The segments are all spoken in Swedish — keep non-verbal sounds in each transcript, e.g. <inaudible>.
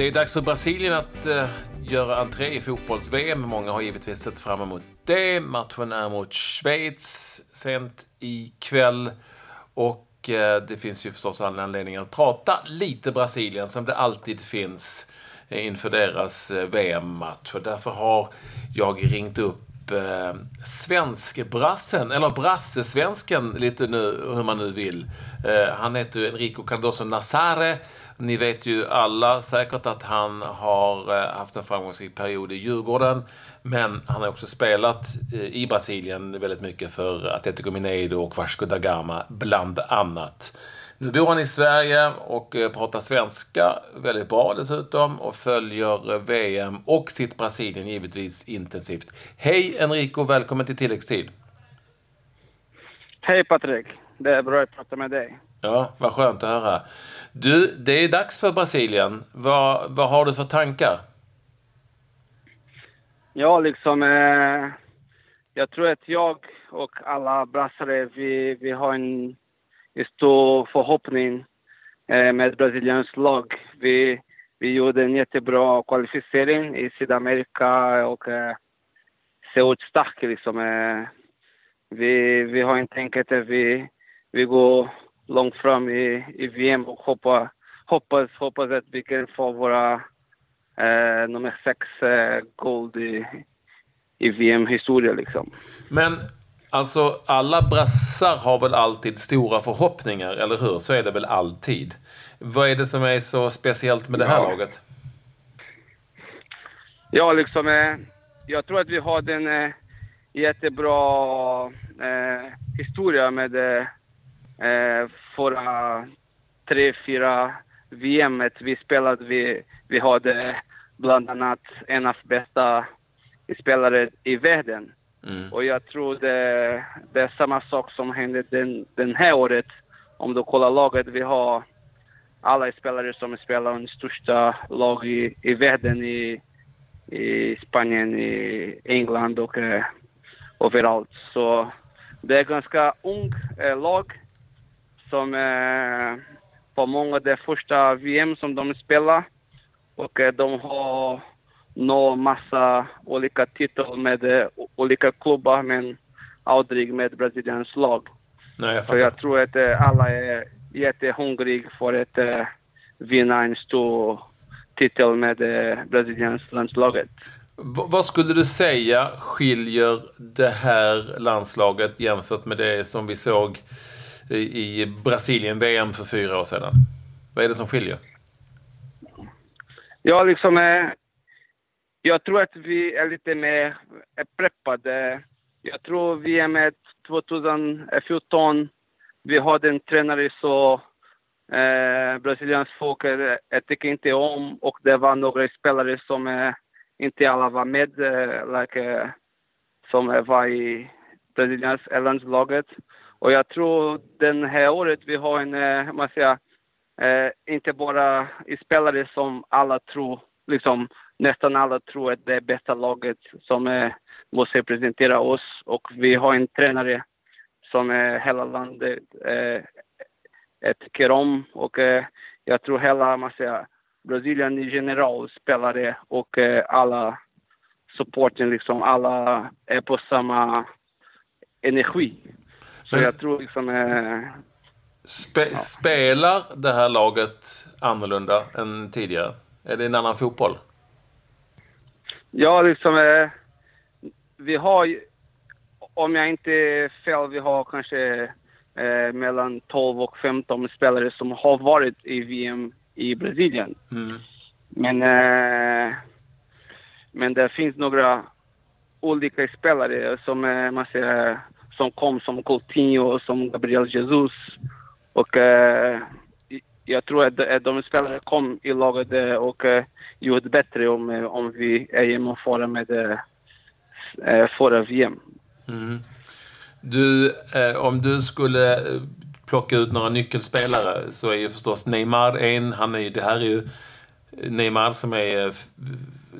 Det är dags för Brasilien att uh, göra entré i fotbolls-VM. Många har givetvis sett fram emot det. Matchen är mot Schweiz sent ikväll. Och uh, det finns ju förstås anledning att prata lite Brasilien som det alltid finns eh, inför deras VM-match. Därför har jag ringt upp Typ, eh, svenskbrassen, eller brassesvensken lite nu, hur man nu vill. Eh, han heter ju Enrico Cardoso Nazare. Ni vet ju alla säkert att han har eh, haft en framgångsrik period i Djurgården. Men han har också spelat eh, i Brasilien väldigt mycket för Atletico Mineiro och Vasco da Gama, bland annat. Nu bor han i Sverige och eh, pratar svenska väldigt bra dessutom och följer VM och sitt Brasilien givetvis intensivt. Hej Enrico, välkommen till tilläggstid. Hej Patrik, det är bra att prata med dig. Ja, vad skönt att höra. Du, det är dags för Brasilien. Vad, vad har du för tankar? Ja, liksom... Eh, jag tror att jag och alla brassare, vi, vi har en stor förhoppning eh, med brasilianskt lag. Vi, vi gjorde en jättebra kvalificering i Sydamerika och eh, ser ut starka liksom. Eh, vi, vi har inte tänkt att vi, vi går långt fram i, i VM och hoppas, hoppas, hoppas att vi kan få våra eh, nummer sex eh, guld i, i VM-historia liksom. Men alltså alla brassar har väl alltid stora förhoppningar, eller hur? Så är det väl alltid. Vad är det som är så speciellt med det här Ja. laget? Ja, liksom. Eh, jag tror att vi har en eh, jättebra eh, historia med eh, eh, förra tre, fyra VM. Vi spelade, vi, vi hade bland annat en av bästa spelare i världen. Mm. Och jag tror det, det är samma sak som hände den, den här året. Om du kollar laget, vi har alla spelare som spelar i största lag i, i världen i, i Spanien, i England och eh, överallt. Så det är ganska ung eh, lag som eh, på många det första VM som de spelar och eh, de har nå massa olika titlar med eh, olika klubbar men aldrig med Brasiliens lag. Nej, jag Så jag tror att eh, alla är jättehungriga för att eh, vinna en stor titel med eh, Brasiliens landslaget. V- vad skulle du säga skiljer det här landslaget jämfört med det som vi såg i, i Brasilien-VM för fyra år sedan? Vad är det som skiljer? Ja, liksom... Eh, jag tror att vi är lite mer preppade. Jag tror vi är med 2014. Vi hade en tränare så eh, Brasiliens folk eh, jag tycker inte om och det var några spelare som eh, inte alla var med, eh, like, eh, som var i brasilianska landslaget. Och jag tror den här året vi har en, eh, man säger, eh, inte bara spelare som alla tror, liksom nästan alla tror att det är bästa laget som eh, måste representera oss och vi har en tränare som eh, hela landet eh, eh, tycker om och eh, jag tror hela, man säger, Brasilien i general spelare och eh, alla supporten liksom, alla är på samma energi. Så Men- jag tror liksom eh, Spe, Spelar det här laget annorlunda än tidigare? Är det en annan fotboll? Ja, liksom... Eh, vi har, ju- om jag inte är fel, vi har kanske eh, mellan 12 och 15 spelare som har varit i VM i Brasilien. Mm. Men, eh, men det finns några olika spelare som, eh, man säger, som kom som Coutinho, som Gabriel Jesus. Och eh, jag tror att de- de spelare kom i laget eh, och eh, gjorde bättre om, eh, om vi är jämföra med eh, eh förra VM. Mm. Du, eh, om du skulle plocka ut några nyckelspelare så är ju förstås Neymar en. Han är, ju- det här är ju Neymar som är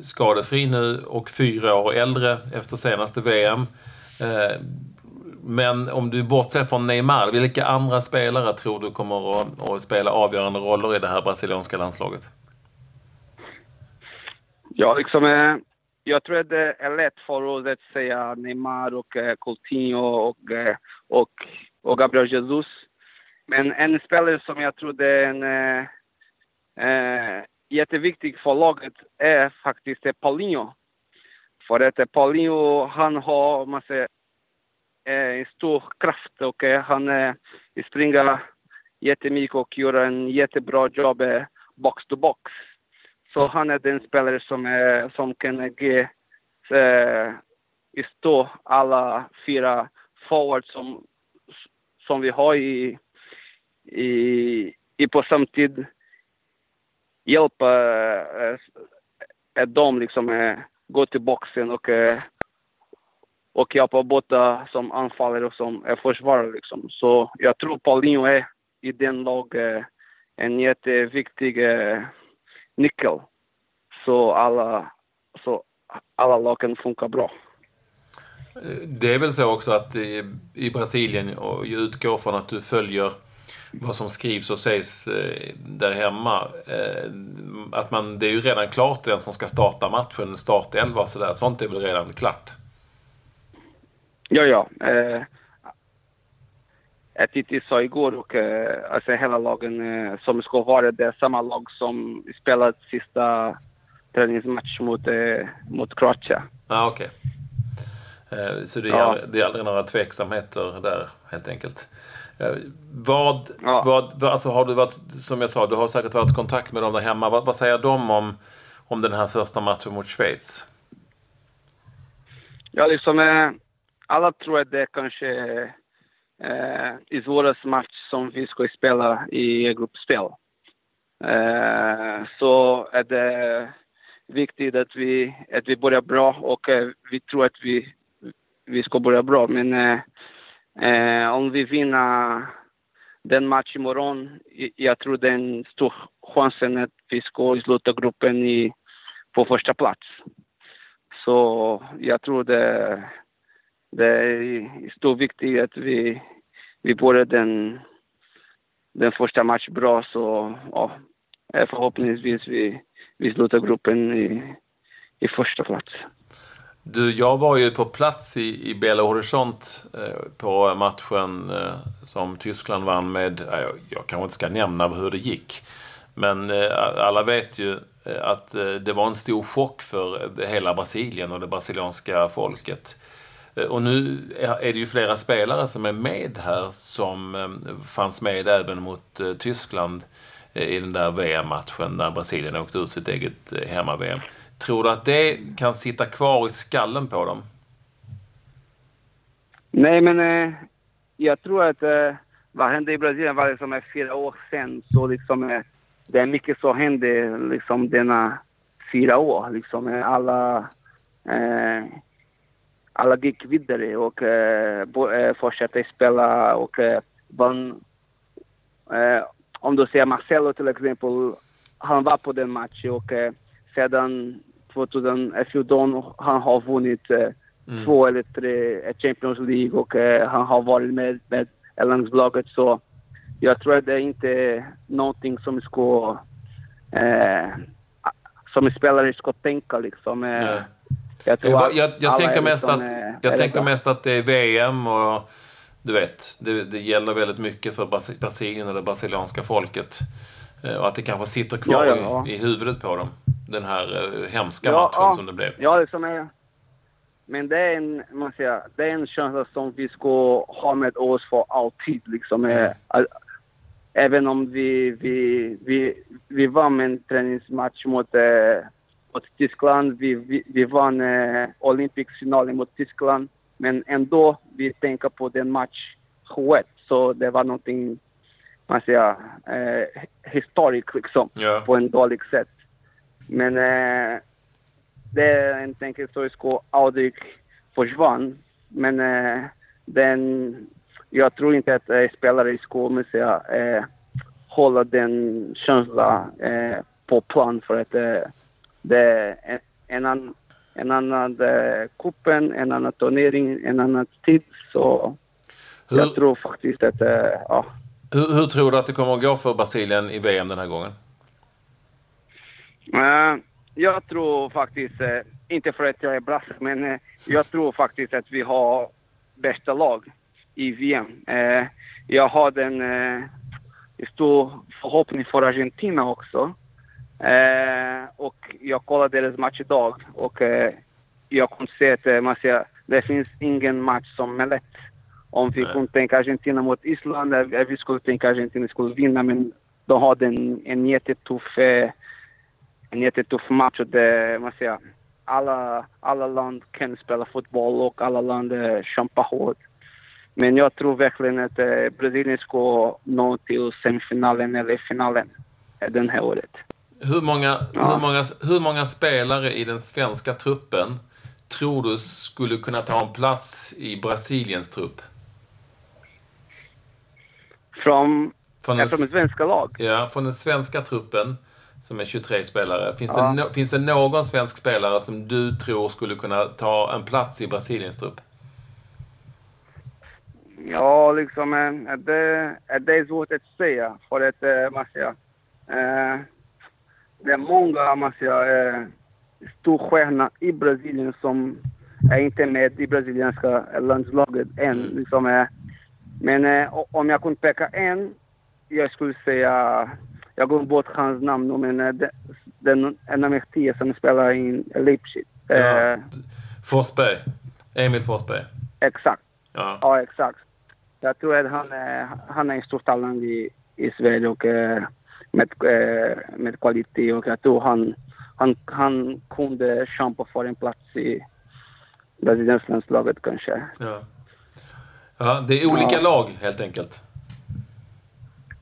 skadefri nu och fyra år äldre efter senaste VM. Eh, men om du bortser från Neymar, vilka andra spelare tror du kommer att, att spela avgörande roller i det här brasilianska landslaget? Ja, liksom, eh, jag tror att det är lätt för oss att säga Neymar och eh, Coutinho och, eh, och, och Gabriel Jesus. Men en spelare som jag tror är en, eh, eh, jätteviktig för laget är faktiskt Paulinho. För att Paulinho, han har, man eh, en stor kraft och eh, han eh, springer jättemycket och gör en jättebra jobb eh, box to box. Så han är den spelare som, eh, som kan ge eh, stå alla fyra forwards som, som vi har i, i, i på samtid hjälpa eh, eh dem liksom eh, gå till boxen och, eh, och hjälpa båda som anfallare och som är försvarare liksom. Så jag tror Paulinho är i den laget, eh, en jätteviktig eh, nyckel. Så alla, så alla lagen funkar bra. Det är väl så också att i, i Brasilien, och jag utgår från att du följer vad som skrivs och sägs eh, där hemma. Eh, att man, det är ju redan klart den som ska starta matchen, startelva och sådär. Sånt är väl redan klart? Ja, ja. Eh, Titi sa igår och eh, alltså hela lagen eh, som ska vara det samma lag som spelat sista träningsmatch mot, eh, mot Kroatien. Ah, okej. Okay. Eh, så det är, ja. det är aldrig några tveksamheter där helt enkelt. Eh, vad, ja. vad, alltså har du varit, som jag sa, du har säkert varit i kontakt med dem där hemma. Vad, vad säger de om, om den här första matchen mot Schweiz? Ja, liksom eh, alla tror att det kanske eh, är svåraste match som vi ska spela i gruppspel. Eh, så är det viktigt att vi, att vi börjar bra och eh, vi tror att vi, vi ska börja bra. Men eh, eh om vi vinner den matchen imorgon, jag tror det är en stor chans att vi ska sluta gruppen i, på första plats. Så jag tror det, det är stor viktigt att vi, vi börjar den, den första matchen bra så ja, förhoppningsvis vi, vi slutar gruppen i, i första plats. Du, jag var ju på plats i, i Belo Horizont eh, på matchen eh, som Tyskland vann med, eh, jag, jag kanske inte ska nämna hur det gick, men eh, alla vet ju eh, att eh, det var en stor chock för eh, hela Brasilien och det brasilianska folket. Eh, och nu är det ju flera spelare som är med här som eh, fanns med även mot eh, Tyskland i den där VM-matchen när Brasilien åkte ut sitt eget hemma-VM. Tror du att det kan sitta kvar i skallen på dem? Nej, men eh, jag tror att eh, vad hände i Brasilien var liksom fyra år sedan. Så liksom, eh, det är mycket som hände liksom denna fyra år. Liksom, alla, eh, alla gick vidare och eh, eh fortsatte spela och eh, vann. Eh, om du ser Marcelo till exempel, han var på den matchen och eh, sedan 2014 han har vunnit eh, mm. två eller tre Champions League och eh, han har varit med med landslaget så jag tror det är inte någonting som ska eh, som spelare ska tänka liksom. Eh, jag, jag, jag, jag tänker, mest liksom, att, eh, jag tänker mest att det är VM och du vet, det, det gäller väldigt mycket för Brasilien och det brasilianska folket. Eh, och att det kanske sitter kvar ja, ja, ja. I, I, huvudet på dem. Den här uh, hemska matchen som det blev. Ja, liksom är, men det är en, man säger, det är en känsla som vi ska ha med oss för alltid. Liksom. Mm. Även om vi, vi, vi, vi vann en träningsmatch mot, mot Tyskland. Vi, vi, vi vann äh, Olympics-finalen mot Tyskland. Men ändå, vi tänker på den match 7 Så det var någonting man säger, eh, historiskt liksom, yeah. på en dålig sätt. Men eh, det en enkelt så ska aldrig försvann. Men eh, den, jag tror inte att eh, spelare man säga, eh, hålla den känslan eh, på plan för att eh, det är en, en, annan, en annan eh, kuppen, en annan turnering, en annan tid. Så Hur? jag tror faktiskt att, eh, ja. Hur, hur, tror du att det kommer att gå för Brasilien i VM den här gången? Uh, jag tror faktiskt, eh, inte för att jag är brasse, men eh, jag tror faktiskt att vi har bästa lag i VM. Eh, jag har en eh, stor förhoppning för Argentina också. Eh, och jag kollade deras match idag och eh, jag kunde se att eh, man säger, det finns ingen match som är lätt. Om vi Nej. kunde tänka Argentina mot Island, eh, vi skulle tänka Argentina skulle vinna, men de hade en, en jättetuff, eh, en jättetuff match. Och det, man säger, alla, alla land kan spela fotboll och alla land eh, kämpar hårt. Men jag tror verkligen att eh, Brasilien ska nå till semifinalen eller finalen eh, den här året. Hur många, Ja. hur, många, hur många spelare i den svenska truppen tror du skulle kunna ta en plats i Brasiliens trupp? Från, Från ja, den, från svenska lag. ja, från den svenska truppen, som är 23 spelare. Finns, Ja. det no, finns det någon svensk spelare som du tror skulle kunna ta en plats i Brasiliens trupp? Ja, liksom, eh, det, det är svårt att säga. För att, man eh, det är många, säger, eh, storstjärnor i Brasilien som är inte med i brasilianska landslaget än. Mm. Liksom, eh, men eh, om jag kunde peka en, jag skulle säga, jag går bort hans namn nu, men eh, det- den, en nummer 10 som spelar i Leipzig. Eh, Ja. Forsberg. Emil Forsberg. Exakt. Ja. Ja, exakt. Jag tror att han är, han är en stor talang i, i Sverige och eh, med, eh, med kvalitet och jag tror han, han, han kunde kämpa för en plats i Brasiliens landslaget kanske. Ja. ja, det är olika Ja. lag helt enkelt.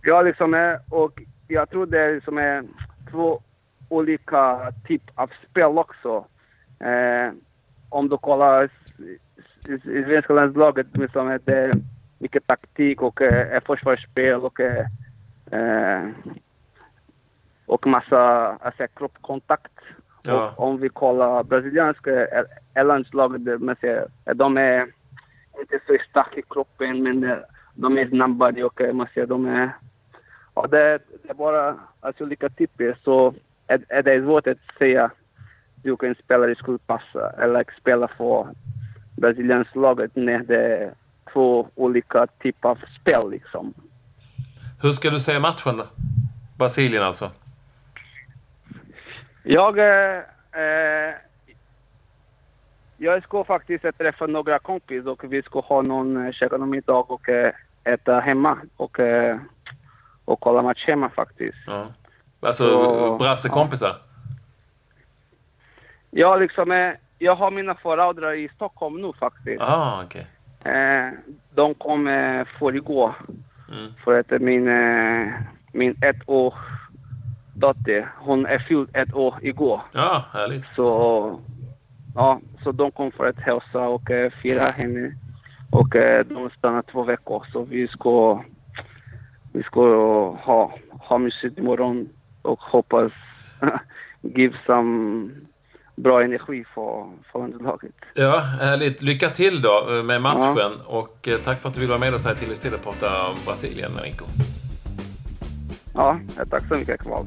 Ja, liksom, eh, och jag tror det är liksom, eh, två olika typer av spel också. Eh, om du kollar i- svenska landslaget, liksom, det är mycket taktik och eh, försvarsspel och eh, och massa alltså, kroppskontakt. Ja. Och om vi kollar brasilianska landslaget, de är inte så starka i kroppen men eh, de är snabbare och eh, man ser de är... Ja, det, det är bara alltså, olika typer så är, är det svårt att säga vilken spelare skulle passa eller spela för Brasiliens laget när det är två olika typer av spel liksom. Hur ska du se matchen? Brasilien alltså? Jag, eh, eh, jag ska faktiskt träffa några kompis och vi ska ha någon eh, käka någon middag och eh, äta hemma och, eh, och kolla match hemma faktiskt. Ja. Alltså Så- brassekompisar? Ja, liksom, eh, jag har mina föräldrar i Stockholm nu faktiskt. Ah. Eh, de kom eh, för igår Mm. för att min, min ett år dotter, hon är fylld ett år igår. Ja, härligt. Så, ja, så de kom för att hälsa och eh, fira henne. Och eh, de stannar två veckor. Så vi ska, vi ska ha, ha mysigt imorgon och hoppas <laughs> give some bra energi för, för landslaget. Ja, härligt. Lycka till då eh, med matchen. Och eh, tack för att du vill vara med och säga till och prata om Brasilien, Enrico. Ja, tack så mycket Kval.